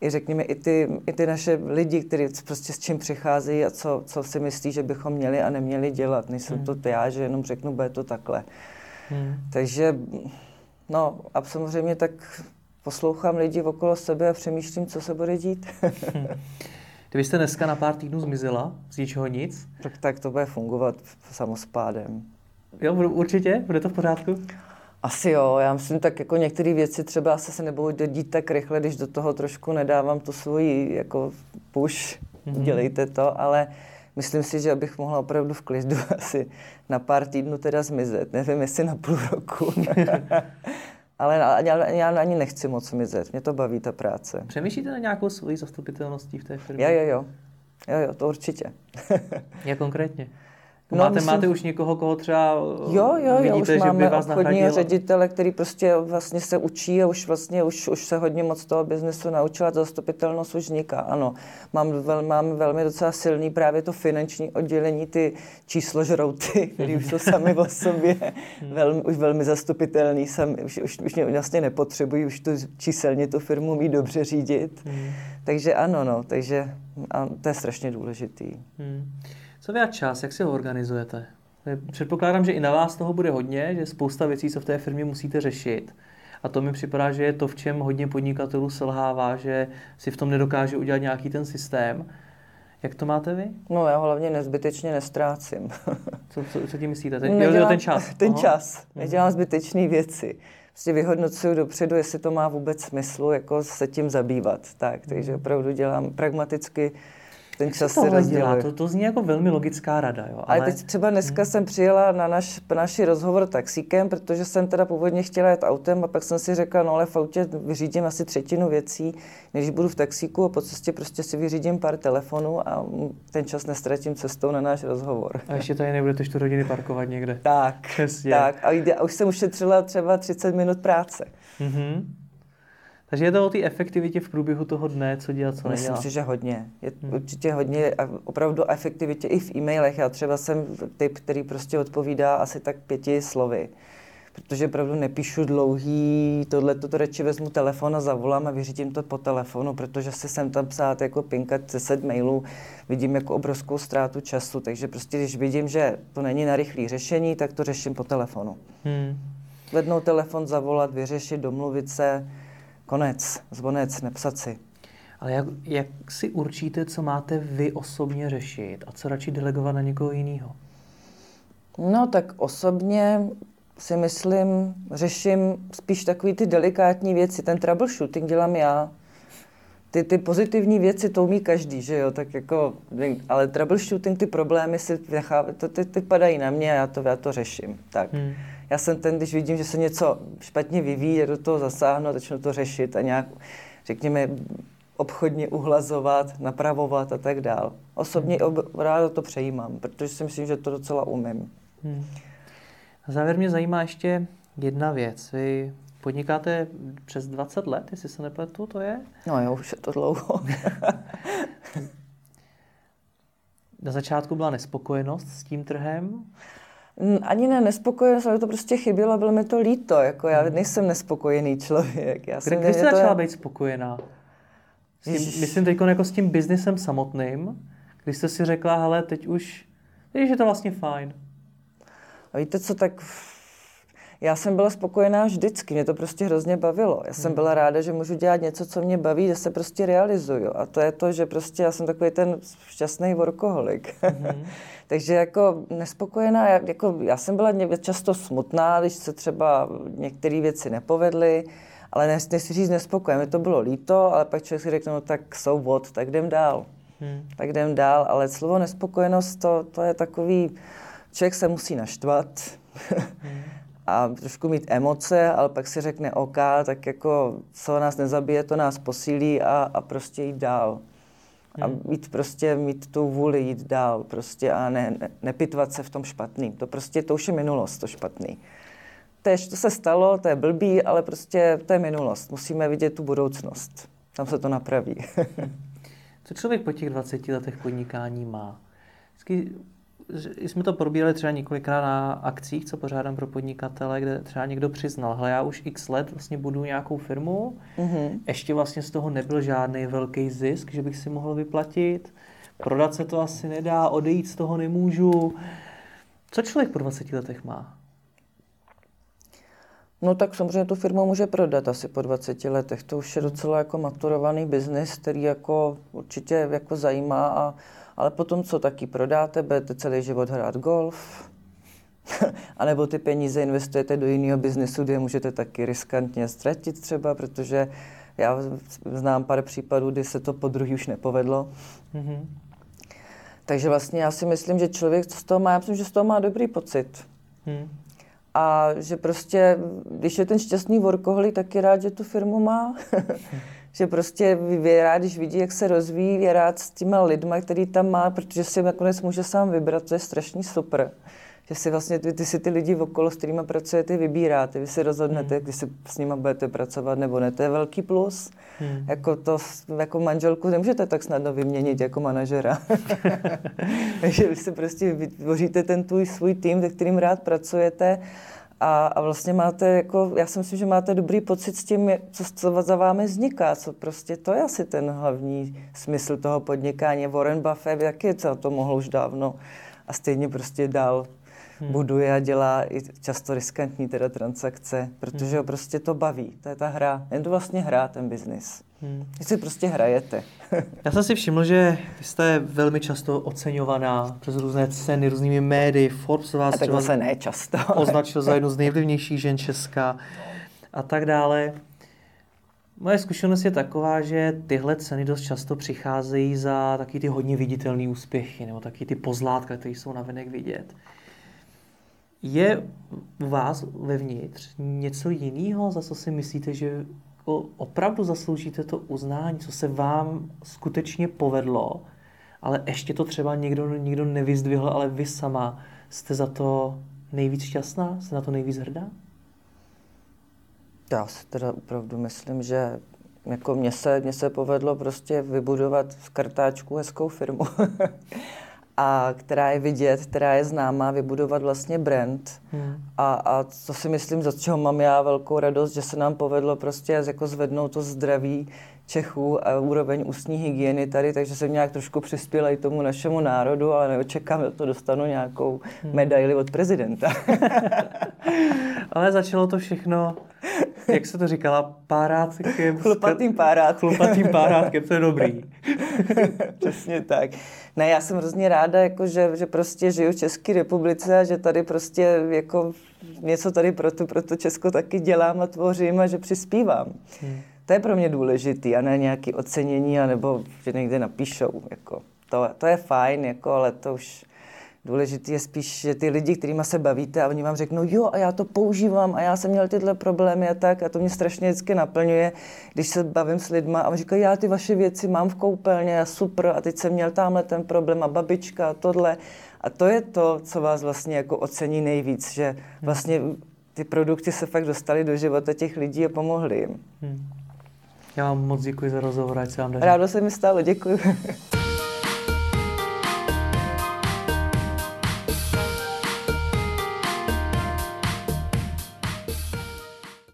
i řekněme i ty, i ty naše lidi, kteří prostě s čím přicházejí a co, co si myslí, že bychom měli a neměli dělat. Nejsem hmm. to já, že jenom řeknu, bude to takhle. Hmm. Takže, no a samozřejmě tak poslouchám lidi okolo sebe a přemýšlím, co se bude dít. Kdybyste dneska na pár týdnů zmizela z ničeho nic? Tak, tak to bude fungovat samospádem. Jo, určitě? Bude to v pořádku? Asi jo, já myslím tak jako některé věci třeba asi se nebudou dít tak rychle, když do toho trošku nedávám tu svoji jako push, mm-hmm. dělejte to, ale myslím si, že abych mohla opravdu v klidu asi na pár týdnů teda zmizet. Nevím, jestli na půl roku. ale já, já ani nechci moc zmizet, mě to baví ta práce. Přemýšlíte na nějakou svoji zastupitelností v té firmě? Jo, jo, jo. Jo, jo, to určitě. Jak konkrétně? No, máte, myslím... máte už někoho, koho třeba jo, jo, vidíte, jo, už že máme by vás obchodního ředitele, který prostě vlastně se učí a už vlastně už, už se hodně moc toho biznesu naučila, ta zastupitelnost už vzniká, ano. Mám, vel, mám velmi docela silný právě to finanční oddělení, ty čísložrouty, které už jsou sami o sobě velmi, už velmi zastupitelný, sami, už, už, už mě vlastně nepotřebují, už tu číselně tu firmu mít dobře řídit. Hmm. Takže ano, no, takže a to je strašně důležitý. Hmm. Co vy a čas, jak si ho organizujete? Předpokládám, že i na vás toho bude hodně, že spousta věcí, co v té firmě musíte řešit. A to mi připadá, že je to, v čem hodně podnikatelů selhává, že si v tom nedokáže udělat nějaký ten systém. Jak to máte vy? No já ho hlavně nezbytečně nestrácím. co, co, co tím myslíte? Ten, Nedělám, ten čas? Ten Aha. čas. Mhm. Nedělám zbytečné věci. Prostě vyhodnocuju dopředu, jestli to má vůbec smysl jako se tím zabývat. Tak, takže mhm. opravdu dělám pragmaticky ten čas se rozděluje. To, to zní jako velmi logická rada. Jo, ale... ale teď třeba dneska hmm. jsem přijela na naš, naši rozhovor taxíkem, protože jsem teda původně chtěla jet autem a pak jsem si řekla, no ale v autě vyřídím asi třetinu věcí, než budu v taxíku a po cestě prostě si vyřídím pár telefonů a ten čas nestratím cestou na náš rozhovor. A ještě tady nebudete čtvrt hodiny parkovat někde. Tak, Přesně. tak. A, a už jsem ušetřila třeba 30 minut práce. Mm-hmm. Takže je to o té efektivitě v průběhu toho dne, co dělat, co nedělat? Myslím si, že hodně. Je hmm. určitě hodně a opravdu efektivitě i v e-mailech. Já třeba jsem typ, který prostě odpovídá asi tak pěti slovy. Protože opravdu nepíšu dlouhý, tohle to radši vezmu telefon a zavolám a vyřídím to po telefonu, protože si sem tam psát jako pinkat set mailů, vidím jako obrovskou ztrátu času, takže prostě když vidím, že to není na rychlé řešení, tak to řeším po telefonu. Hmm. Vednou telefon, zavolat, vyřešit, domluvit se, Konec, zvonec, nepsat si. Ale jak, jak si určíte, co máte vy osobně řešit a co radši delegovat na někoho jiného? No tak osobně si myslím, řeším spíš takový ty delikátní věci. Ten troubleshooting dělám já. Ty, ty pozitivní věci to umí každý, že jo, tak jako, ale troubleshooting, ty problémy si nechá, to, ty, ty padají na mě a já to, já to řeším. Tak. Hmm já jsem ten, když vidím, že se něco špatně vyvíjí, do toho zasáhnu, začnu to řešit a nějak, řekněme, obchodně uhlazovat, napravovat a tak dál. Osobně hmm. rád to přejímám, protože si myslím, že to docela umím. Hmm. Na závěr mě zajímá ještě jedna věc. Vy podnikáte přes 20 let, jestli se nepletu, to je? No jo, už je to dlouho. Na začátku byla nespokojenost s tím trhem? Ani ne nespokojenost, ale to prostě chybělo, bylo mi to líto. Jako já hmm. nejsem nespokojený člověk. Já jsem, Kdy jste začala to... být spokojená? S tím, myslím teď jako s tím biznesem samotným, když jste si řekla, hele, teď už, teď je to vlastně fajn. A víte co, tak já jsem byla spokojená vždycky, mě to prostě hrozně bavilo. Já jsem hmm. byla ráda, že můžu dělat něco, co mě baví, že se prostě realizuju. A to je to, že prostě já jsem takový ten šťastný workoholik. Hmm. Takže jako nespokojená, jako já jsem byla často smutná, když se třeba některé věci nepovedly, ale nechci říct nespokojená, mi to bylo líto, ale pak člověk si řekne, no tak so what, tak jdem dál. Hmm. Tak jdem dál, ale slovo nespokojenost, to, to je takový, člověk se musí naštvat, hmm a trošku mít emoce, ale pak si řekne OK, tak jako co nás nezabije, to nás posílí a, a prostě jít dál. A hmm. mít prostě, mít tu vůli jít dál prostě a ne, ne, nepitvat se v tom špatným. To prostě, to už je minulost, to špatný. Tež to se stalo, to je blbý, ale prostě to je minulost. Musíme vidět tu budoucnost. Tam se to napraví. Co člověk po těch 20 letech podnikání má? Vždycky jsme to probírali třeba několikrát na akcích, co pořádám pro podnikatele, kde třeba někdo přiznal, hele, já už x let vlastně budu nějakou firmu, mm-hmm. ještě vlastně z toho nebyl žádný velký zisk, že bych si mohl vyplatit, prodat se to asi nedá, odejít z toho nemůžu. Co člověk po 20 letech má? No tak samozřejmě tu firmu může prodat asi po 20 letech. To už je docela jako maturovaný biznis, který jako určitě jako zajímá. A, ale potom co taky prodáte, budete celý život hrát golf, a nebo ty peníze investujete do jiného biznesu, kde můžete taky riskantně ztratit třeba, protože já znám pár případů, kdy se to po druhý už nepovedlo. Mm-hmm. Takže vlastně já si myslím, že člověk z toho má, já myslím, že z toho má dobrý pocit. Mm. A že prostě, když je ten šťastný workoholik, tak je rád, že tu firmu má. že prostě je rád, když vidí, jak se rozvíjí, je rád s těma lidma, který tam má, protože si nakonec může sám vybrat, to je strašně super že si vlastně ty, ty si ty lidi okolo, s kterými pracujete, vybíráte. Vy si rozhodnete, hmm. když si s nimi budete pracovat nebo ne. To je velký plus. Hmm. Jako to, jako manželku nemůžete tak snadno vyměnit jako manažera. Takže vy si prostě vytvoříte ten tvůj svůj tým, se kterým rád pracujete a, a vlastně máte, jako, já si myslím, že máte dobrý pocit s tím, co, co za vámi vzniká, co prostě to je asi ten hlavní smysl toho podnikání. Warren Buffett, jak je to mohl už dávno a stejně prostě dál hmm. buduje a dělá i často riskantní teda transakce, protože hmm. ho prostě to baví. To je ta hra. Jen to vlastně hra, ten biznis. Hmm. Vy si prostě hrajete. Já jsem si všiml, že jste velmi často oceňovaná přes různé ceny, různými médii. Forbes vás a třeba se ne často. označil za jednu z nejvlivnějších žen Česka a tak dále. Moje zkušenost je taková, že tyhle ceny dost často přicházejí za taky ty hodně viditelné úspěchy, nebo taky ty pozlátka, které jsou navenek vidět. Je u vás vevnitř něco jiného, za co si myslíte, že opravdu zasloužíte to uznání, co se vám skutečně povedlo, ale ještě to třeba někdo, někdo nevyzdvihl, ale vy sama jste za to nejvíc šťastná? Jste na to nejvíc hrdá? Já si teda opravdu myslím, že jako mně se, mně se povedlo prostě vybudovat v kartáčku hezkou firmu. a která je vidět, která je známá, vybudovat vlastně brand. Hmm. A, a to si myslím, za čeho mám já velkou radost, že se nám povedlo prostě jako zvednout to zdraví Čechů a úroveň ústní hygieny tady, takže jsem nějak trošku přispěla i tomu našemu národu, ale neočekám, že to dostanu nějakou hmm. medaili od prezidenta. ale začalo to všechno, jak se to říkala, párátkem. Chlupatým párátkem. Chlupatým párátkem, to je dobrý. Přesně tak. Ne, já jsem hrozně ráda, jako že, že prostě žiju v České republice a že tady prostě jako něco tady pro to, pro to Česko taky dělám a tvořím a že přispívám. Hmm. To je pro mě důležitý a ne nějaké ocenění, anebo že někde napíšou. Jako. To, to je fajn, jako, ale to už důležitý je spíš, že ty lidi, kterými se bavíte a oni vám řeknou, jo, a já to používám a já jsem měl tyhle problémy a tak a to mě strašně vždycky naplňuje, když se bavím s lidma a oni říkají, já ty vaše věci mám v koupelně a super a teď jsem měl tamhle ten problém a babička a tohle. A to je to, co vás vlastně jako ocení nejvíc, že vlastně ty produkty se fakt dostaly do života těch lidí a pomohly jim. Hmm. Já vám moc děkuji za rozhovor, ať se vám daří. Rádo se mi stalo, děkuji.